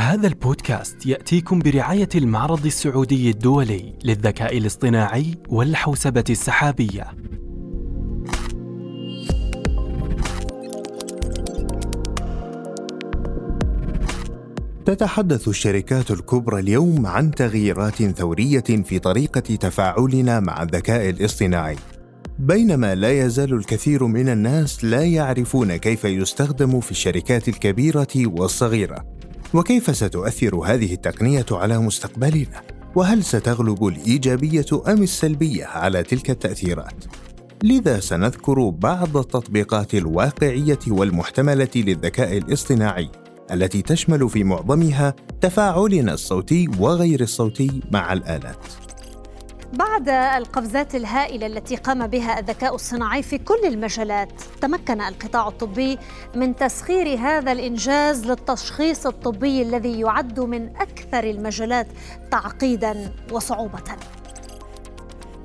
هذا البودكاست يأتيكم برعاية المعرض السعودي الدولي للذكاء الاصطناعي والحوسبة السحابية. تتحدث الشركات الكبرى اليوم عن تغييرات ثورية في طريقة تفاعلنا مع الذكاء الاصطناعي بينما لا يزال الكثير من الناس لا يعرفون كيف يستخدم في الشركات الكبيرة والصغيرة وكيف ستؤثر هذه التقنية على مستقبلنا وهل ستغلب الإيجابية أم السلبية على تلك التأثيرات لذا سنذكر بعض التطبيقات الواقعية والمحتملة للذكاء الاصطناعي التي تشمل في معظمها تفاعلنا الصوتي وغير الصوتي مع الآلات. بعد القفزات الهائلة التي قام بها الذكاء الصناعي في كل المجالات، تمكن القطاع الطبي من تسخير هذا الإنجاز للتشخيص الطبي الذي يعد من أكثر المجالات تعقيدا وصعوبة.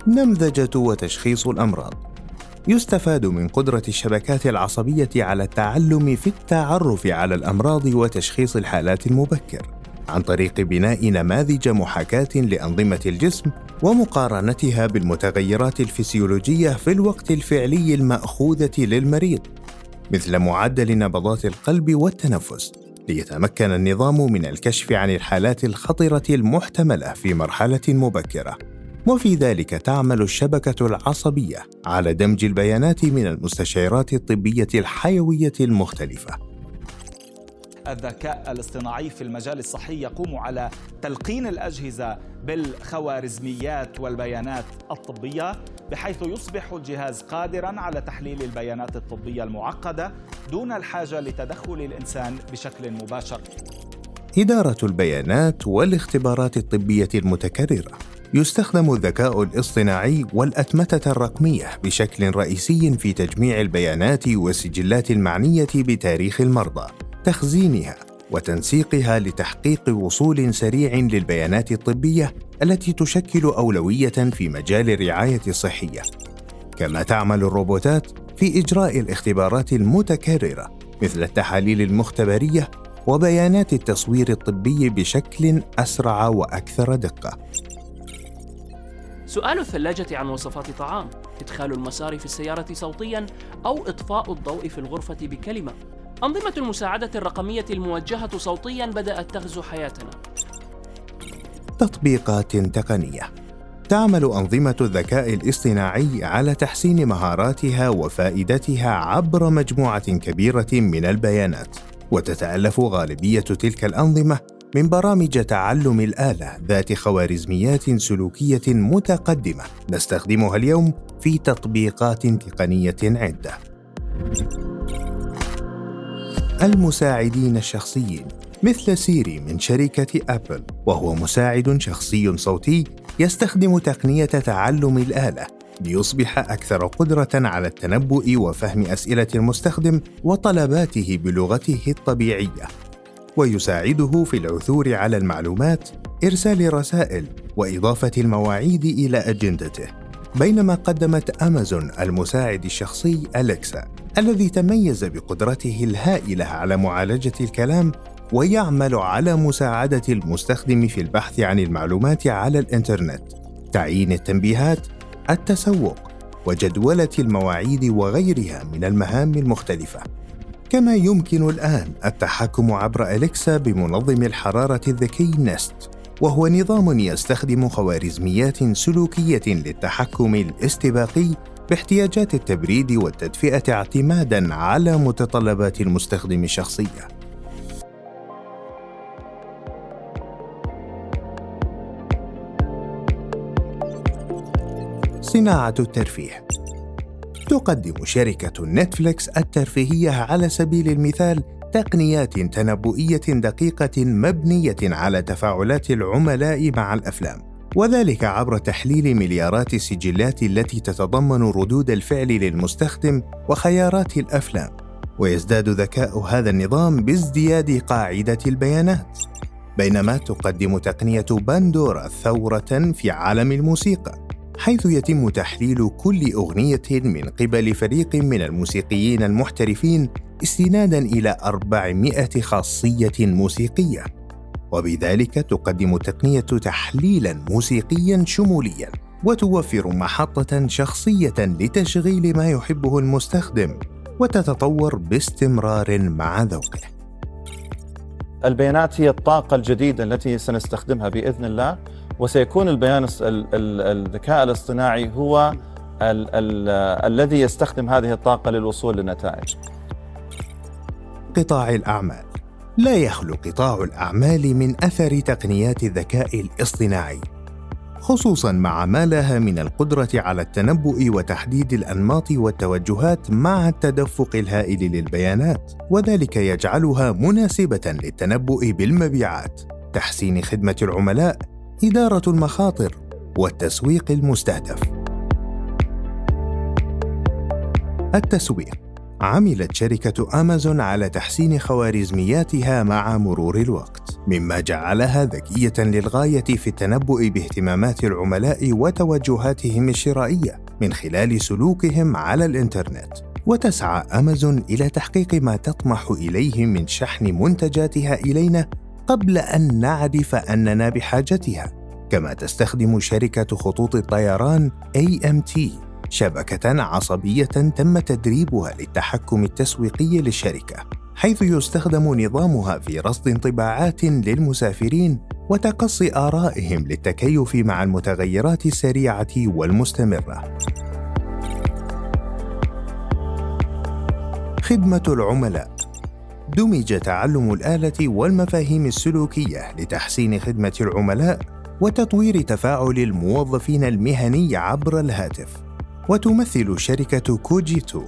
نمذجة وتشخيص الأمراض يستفاد من قدرة الشبكات العصبية على التعلم في التعرف على الأمراض وتشخيص الحالات المبكر عن طريق بناء نماذج محاكاة لأنظمة الجسم ومقارنتها بالمتغيرات الفسيولوجية في الوقت الفعلي المأخوذة للمريض مثل معدل نبضات القلب والتنفس ليتمكن النظام من الكشف عن الحالات الخطرة المحتملة في مرحلة مبكرة وفي ذلك تعمل الشبكة العصبية على دمج البيانات من المستشعرات الطبية الحيوية المختلفة. الذكاء الاصطناعي في المجال الصحي يقوم على تلقين الأجهزة بالخوارزميات والبيانات الطبية بحيث يصبح الجهاز قادرا على تحليل البيانات الطبية المعقدة دون الحاجة لتدخل الإنسان بشكل مباشر. إدارة البيانات والاختبارات الطبية المتكررة يستخدم الذكاء الاصطناعي والأتمتة الرقمية بشكل رئيسي في تجميع البيانات والسجلات المعنية بتاريخ المرضى، تخزينها وتنسيقها لتحقيق وصول سريع للبيانات الطبية التي تشكل أولوية في مجال الرعاية الصحية. كما تعمل الروبوتات في إجراء الاختبارات المتكررة مثل التحاليل المختبرية وبيانات التصوير الطبي بشكل أسرع وأكثر دقة. سؤال الثلاجة عن وصفات طعام إدخال المسار في السيارة صوتيا أو إطفاء الضوء في الغرفة بكلمة أنظمة المساعدة الرقمية الموجهة صوتيا بدأت تغزو حياتنا. تطبيقات تقنية. تعمل أنظمة الذكاء الاصطناعي على تحسين مهاراتها وفائدتها عبر مجموعة كبيرة من البيانات. وتتألف غالبية تلك الأنظمة من برامج تعلم الآلة ذات خوارزميات سلوكية متقدمة نستخدمها اليوم في تطبيقات تقنية عدة. المساعدين الشخصيين مثل سيري من شركة أبل وهو مساعد شخصي صوتي يستخدم تقنية تعلم الآلة ليصبح أكثر قدرة على التنبؤ وفهم أسئلة المستخدم وطلباته بلغته الطبيعية. ويساعده في العثور على المعلومات إرسال رسائل وإضافة المواعيد إلى أجندته. بينما قدمت أمازون المساعد الشخصي أليكسا الذي تميز بقدرته الهائلة على معالجة الكلام ويعمل على مساعدة المستخدم في البحث عن المعلومات على الإنترنت. تعيين التنبيهات التسوق وجدولة المواعيد وغيرها من المهام المختلفة. كما يمكن الآن التحكم عبر أليكسا بمنظم الحرارة الذكي نست. وهو نظام يستخدم خوارزميات سلوكية للتحكم الاستباقي باحتياجات التبريد والتدفئة اعتمادا على متطلبات المستخدم الشخصية. صناعة الترفيه تقدم شركة نتفليكس الترفيهية على سبيل المثال تقنيات تنبؤية دقيقة مبنية على تفاعلات العملاء مع الأفلام، وذلك عبر تحليل مليارات السجلات التي تتضمن ردود الفعل للمستخدم وخيارات الأفلام، ويزداد ذكاء هذا النظام بازدياد قاعدة البيانات. بينما تقدم تقنية باندورا ثورة في عالم الموسيقى، حيث يتم تحليل كل أغنية من قبل فريق من الموسيقيين المحترفين استنادا إلى 400 خاصية موسيقية وبذلك تقدم التقنية تحليلا موسيقيا شموليا وتوفر محطة شخصية لتشغيل ما يحبه المستخدم وتتطور باستمرار مع ذوقه. البيانات هي الطاقة الجديدة التي سنستخدمها بإذن الله وسيكون البيان الذكاء الاصطناعي هو ال ال الذي يستخدم هذه الطاقة للوصول للنتائج. قطاع الأعمال. لا يخلو قطاع الأعمال من أثر تقنيات الذكاء الاصطناعي خصوصا مع ما لها من القدرة على التنبؤ وتحديد الأنماط والتوجهات مع التدفق الهائل للبيانات وذلك يجعلها مناسبة للتنبؤ بالمبيعات تحسين خدمة العملاء إدارة المخاطر والتسويق المستهدف. التسويق عملت شركة أمازون على تحسين خوارزمياتها مع مرور الوقت، مما جعلها ذكية للغاية في التنبؤ باهتمامات العملاء وتوجهاتهم الشرائية من خلال سلوكهم على الإنترنت. وتسعى أمازون إلى تحقيق ما تطمح إليه من شحن منتجاتها إلينا قبل أن نعرف أننا بحاجتها. كما تستخدم شركة خطوط الطيران AMT شبكة عصبية تم تدريبها للتحكم التسويقي للشركة، حيث يستخدم نظامها في رصد انطباعات للمسافرين وتقصي آرائهم للتكيف مع المتغيرات السريعة والمستمرة. خدمة العملاء دمج تعلم الآلة والمفاهيم السلوكية لتحسين خدمة العملاء وتطوير تفاعل الموظفين المهني عبر الهاتف وتمثل شركة كوجيتو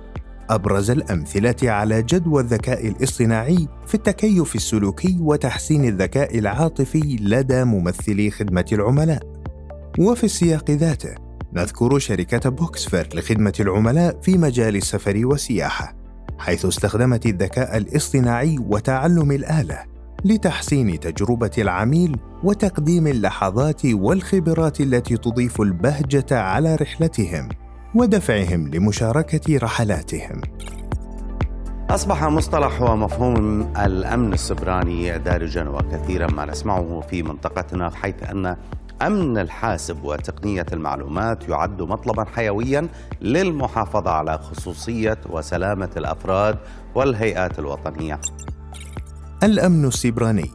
أبرز الأمثلة على جدوى الذكاء الاصطناعي في التكيف السلوكي وتحسين الذكاء العاطفي لدى ممثلي خدمة العملاء. وفي السياق ذاته، نذكر شركة بوكسفير لخدمة العملاء في مجال السفر والسياحة، حيث استخدمت الذكاء الاصطناعي وتعلم الآلة لتحسين تجربة العميل وتقديم اللحظات والخبرات التي تضيف البهجة على رحلتهم. ودفعهم لمشاركة رحلاتهم. أصبح مصطلح ومفهوم الأمن السبراني دارجا وكثيرا ما نسمعه في منطقتنا حيث أن أمن الحاسب وتقنية المعلومات يعد مطلبا حيويا للمحافظة على خصوصية وسلامة الأفراد والهيئات الوطنية. الأمن السيبراني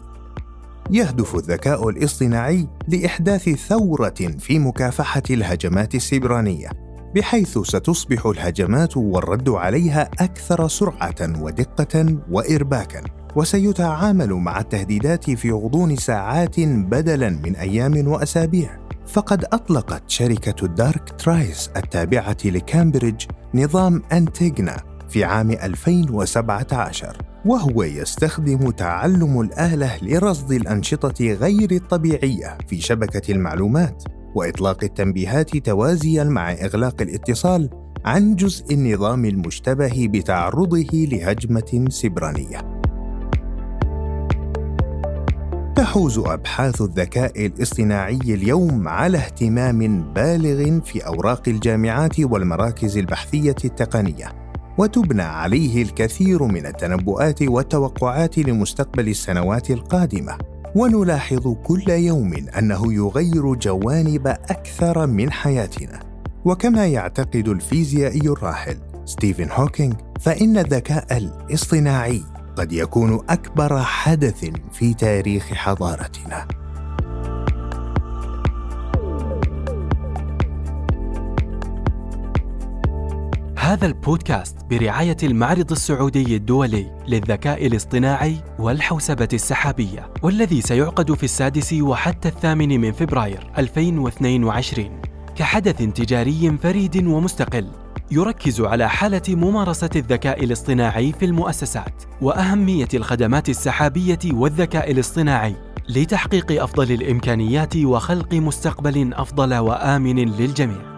يهدف الذكاء الاصطناعي لإحداث ثورة في مكافحة الهجمات السيبرانية بحيث ستصبح الهجمات والرد عليها أكثر سرعة ودقة وارباكا. وسيتعامل مع التهديدات في غضون ساعات بدلا من أيام وأسابيع. فقد أطلقت شركة ال Darktrace التابعة لكامبريدج نظام انتيجنا في عام 2017 وهو يستخدم تعلم الآلة لرصد الأنشطة غير الطبيعية في شبكة المعلومات. وإطلاق التنبيهات توازيا مع إغلاق الاتصال عن جزء النظام المشتبه بتعرضه لهجمة سبرانية. تحوز أبحاث الذكاء الاصطناعي اليوم على اهتمام بالغ في أوراق الجامعات والمراكز البحثية التقنية وتبنى عليه الكثير من التنبؤات والتوقعات لمستقبل السنوات القادمة. ونلاحظ كل يوم أنه يغير جوانب أكثر من حياتنا. وكما يعتقد الفيزيائي الراحل ستيفن هوكينج فإن الذكاء الاصطناعي قد يكون أكبر حدث في تاريخ حضارتنا. هذا البودكاست برعاية المعرض السعودي الدولي للذكاء الاصطناعي والحوسبة السحابية والذي سيعقد في السادس وحتى الثامن من فبراير 2022 كحدث تجاري فريد ومستقل يركز على حالة ممارسة الذكاء الاصطناعي في المؤسسات وأهمية الخدمات السحابية والذكاء الاصطناعي لتحقيق أفضل الإمكانيات وخلق مستقبل أفضل وآمن للجميع.